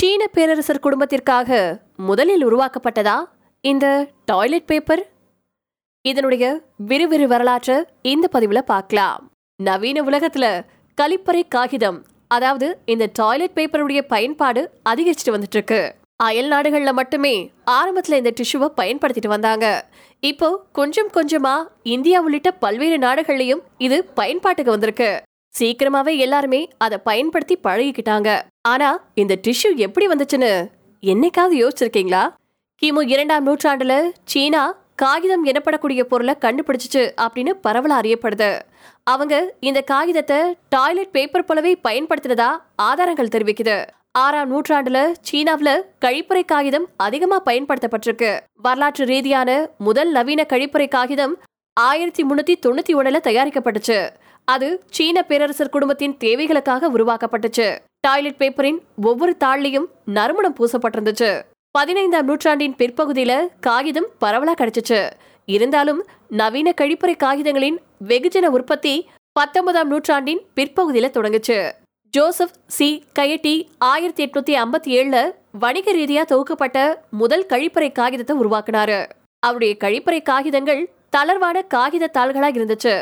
சீன பேரரசர் குடும்பத்திற்காக முதலில் உருவாக்கப்பட்டதா இந்த டாய்லெட் பேப்பர்? இதனுடைய விறுவிறு வரலாற்றை இந்த பதிவுல பார்க்கலாம். நவீன உலகத்துல கழிப்பறை காகிதம் அதாவது இந்த டாய்லெட் பேப்பருடைய பயன்பாடு அதிகரிச்சுட்டு வந்துட்டு இருக்கு அயல் நாடுகள்ல மட்டுமே ஆரம்பத்துல இந்த டிஷ்யூவை பயன்படுத்திட்டு வந்தாங்க. இப்போ கொஞ்சம் கொஞ்சமா இந்தியா உள்ளிட்ட பல்வேறு நாடுகள்லயும் இது பயன்பாட்டுக்கு வந்திருக்கு. சீக்கிரமாவே எல்லாருமே அதை பயன்படுத்தி பழகிக்கிட்டாங்க. ஆனா இந்த டிஷ்யூ எப்படி வந்துச்சுன்னு என்னைக்காவது யோசிச்சிருக்கீங்களா? கிமு இரண்டாம் நூற்றாண்டுல சீனா காகிதம் எனப்படக்கூடிய பொருளை கண்டுபிடிச்சிச்சு அப்படின்னு பரவல அறியப்படுது. அவங்க இந்த காகிதத்தை டாய்லெட் பேப்பர் போலவே பயன்படுத்தினதா ஆதாரங்கள் தெரிவிக்குது. ஆறாம் நூற்றாண்டுல சீனாவில் கழிப்பறை காகிதம் அதிகமா பயன்படுத்தப்பட்டிருக்கு. வரலாற்று ரீதியான முதல் நவீன கழிப்பறை காகிதம் ஆயிரத்தி முன்னூத்தி தொண்ணூத்தி ஒண்ணுல தயாரிக்கப்பட்டுச்சு. அது சீன பேரரசர் குடும்பத்தின் தேவைகளுக்காக உருவாக்கப்பட்டுச்சு. டாய்லெட் பேப்பரின் ஒவ்வொரு தாள்லையும் நறுமணம் பூசப்பட்டிருந்துச்சு. பதினைந்தாம் நூற்றாண்டின் பிற்பகுதியில காகிதம் பரவலா கிடைச்சிச்சு. இருந்தாலும் நவீன கழிப்பறை காகிதங்களின் வெகுஜன உற்பத்தி பத்தொன்பதாம் நூற்றாண்டின் பிற்பகுதியில தொடங்குச்சு. Joseph C. கையட்டி ஆயிரத்தி எட்நூத்தி ஐம்பத்தி ஏழுல வணிக ரீதியா தொகுக்கப்பட்ட முதல் கழிப்பறை காகிதத்தை உருவாக்குனாரு. அவருடைய கழிப்பறை காகிதங்கள் தளர்வான காகித தாள்களா இருந்துச்சு.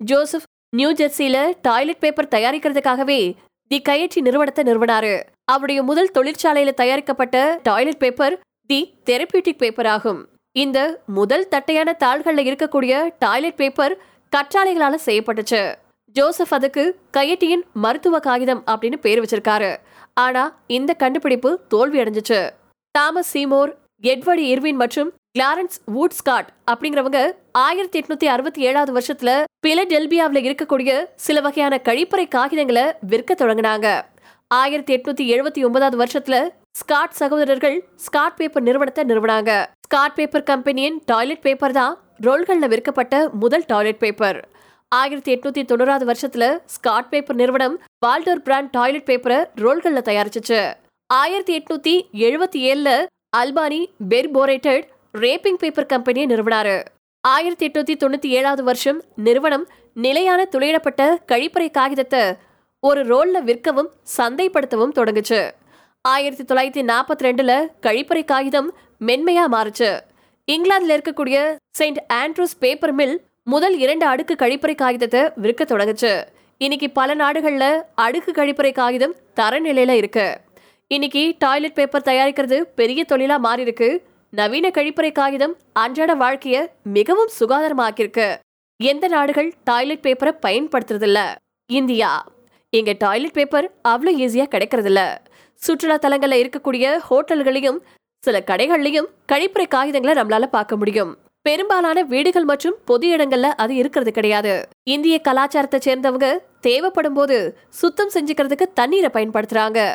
ஜோசப் நியூ ஜெர்சியில டாய்லெட் பேப்பர் தயாரிக்கிறதுக்காகவே தி கையற்றி நிறுவனத்தை நிறுவனாரு. அவருடைய முதல் தொழிற்சாலையில தயாரிக்கப்பட்ட toilet paper the therapeutic paper ஆகும். இந்த முதல் தட்டையான தாள்கள்ல இருக்கக்கூடிய டாய்லெட் பேப்பர் கற்றாழைகளால செய்யப்பட்டுச்சு. ஜோசப் அதுக்கு கையட்டியின் மருத்துவ காகிதம் அப்படின்னு பேர் வச்சிருக்காரு. ஆனா இந்த கண்டுபிடிப்பு தோல்வி அடைஞ்சிச்சு. தாமஸ் சீமோர் எட்வர்டு இர்வின் மற்றும் கிளாரன்ஸ் வூட்ஸ்காட் அப்படிங்கிறவங்க ஆயிரத்தி எட்நூத்தி அறுபத்தி ஏழாவது வருஷத்துல பிலடெல்பியாவில் இருக்கக்கூடிய சில வகையான கழிப்பறை காகிதங்களை விற்க தொடங்கினாங்க. ஆயிரத்தி எட்நூத்தி எழுபத்தி ஒன்பதாவது வருஷத்துல ஸ்காட் சகோதரர்கள் ஸ்காட் பேப்பர் நிறுவனத்தை நிறுவனாங்க. ஸ்காட் பேப்பர் கம்பெனியின் டாய்லெட் பேப்பர் தான் ரோல்கள்ல விற்கப்பட்ட முதல் டாய்லெட் பேப்பர். ஆயிரத்தி எட்நூத்தி தொண்ணூறாவது வருஷத்துல ஸ்காட் பேப்பர் நிறுவனம் வால்டர் பிராண்ட் டாய்லெட் பேப்பரை ரோல்கள்ல தயாரிச்சிச்சு. ஆயிரத்தி எட்நூத்தி எழுபத்தி ஏழுல அல்பானி பெர்போரேட்டட் ரேப்பிங் பேப்பர் கம்பெனியை நிறுவனாரு. ஆயிரத்தி எட்நூத்தி தொண்ணூத்தி ஏழாவது வருஷம் நிறுவனம் நிலையான துளையிடப்பட்ட கழிப்பறை காகிதத்தை ஒரு ரோல்ல விற்கவும் சந்தைப்படுத்தவும் தொடங்குச்சு. ஆயிரத்தி தொள்ளாயிரத்தி நாற்பத்தி ரெண்டுல கழிப்பறை காகிதம் மென்மையா மாறுச்சு. இங்கிலாந்துல இருக்கக்கூடிய செயின்ட் ஆண்ட்ரூஸ் பேப்பர் மில் முதல் இரண்டு அடுக்கு கழிப்பறை காகிதத்தை விற்க தொடங்குச்சு. இன்னைக்கு பல நாடுகள்ல அடுக்கு கழிப்பறை காகிதம் தரநிலையில இருக்கு. இன்னைக்கு டாய்லெட் பேப்பர் தயாரிக்கிறது பெரிய தொழிலா மாறி இருக்கு நவீன கழிப்பறை காகிதம் அன்றாட வாழ்க்கைய மிகவும் சுகாதாரமாக்கியிருக்கு. எந்த நாடுகள் டாய்லெட் பேப்பரை பயன்படுத்துறதில்ல? இந்தியா. இங்க டாய்லெட் பேப்பர் அவ்வளோ ஈஸியா கிடைக்கிறதில்ல. சுற்றுலா தலங்கள்ல இருக்கக்கூடிய ஹோட்டல்களையும் சில கடைகள்லையும் கழிப்பறை காகிதங்களை நம்மளால பார்க்க முடியும். பெரும்பாலான வீடுகள் மற்றும் பொது இடங்கள்ல அது இருக்கிறது கிடையாது. இந்திய கலாச்சாரத்தை சேர்ந்தவங்க தேவைப்படும் போது சுத்தம் செஞ்சுக்கிறதுக்கு தண்ணீரை பயன்படுத்துறாங்க.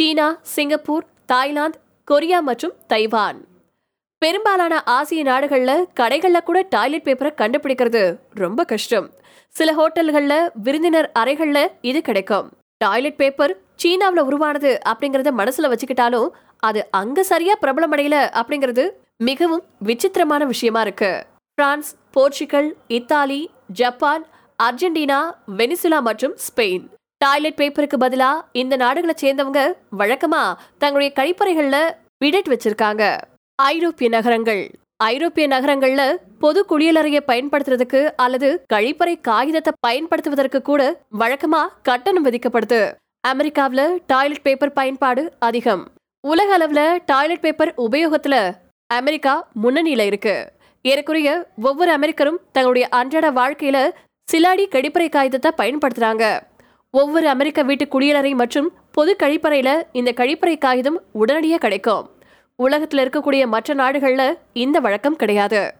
சீனா சிங்கப்பூர் தாய்லாந்து கொரியா மற்றும் தைவான். பெரும்பாலான ஆசிய நாடுகளில் கடைகளில் கூட டாய்லெட் பேப்பரை கண்டுபிடிக்கிறது ரொம்ப கஷ்டம். சில ஹோட்டல்களில் விருந்தினர் அறைகளில் இது கிடைக்கும். டாய்லெட் பேப்பர் சீனாவில் உருவானது அப்படிங்கறத மனசுல வச்சுக்கிட்டாலும் அது அங்க சரியா பிரபலமடையல அப்படிங்கிறது மிகவும் விசித்திரமான விஷயமா இருக்கு. France Portugal Italy Japan Argentina Venezuela மற்றும் ஸ்பெயின். டாய்லெட் பேப்பருக்கு பதிலா இந்த நாடுகளை சேர்ந்தவங்க வழக்கமா தங்களுடைய கழிப்பறைகள்ல விடட் வச்சிருக்காங்க. ஐரோப்பிய நகரங்கள். ஐரோப்பிய நகரங்கள்ல பொது குளியலறையை பயன்படுத்துறதுக்கு அல்லது கழிப்பறை காகிதத்தை பயன்படுத்துவதற்கு கூட வழக்கமா கட்டணம் விதிக்கப்படுது. அமெரிக்காவில் டாய்லெட் பேப்பர் பயன்பாடு அதிகம். உலக அளவுல டாய்லெட் பேப்பர் உபயோகத்துல அமெரிக்கா முன்னணியில இருக்கு. ஏறக்குறைய ஒவ்வொரு அமெரிக்கரும் தங்களுடைய அன்றாட வாழ்க்கையில சிலாடி கழிப்பறை காகிதத்தை பயன்படுத்துறாங்க. ஒவ்வொரு அமெரிக்க வீட்டு குடியலறை மற்றும் பொது கழிப்பறையில் இந்த கழிப்பறை காகிதம் உடனடியாக கிடைக்கும். உலகத்தில் இருக்கக்கூடிய மற்ற நாடுகளில் இந்த வழக்கம் கிடையாது.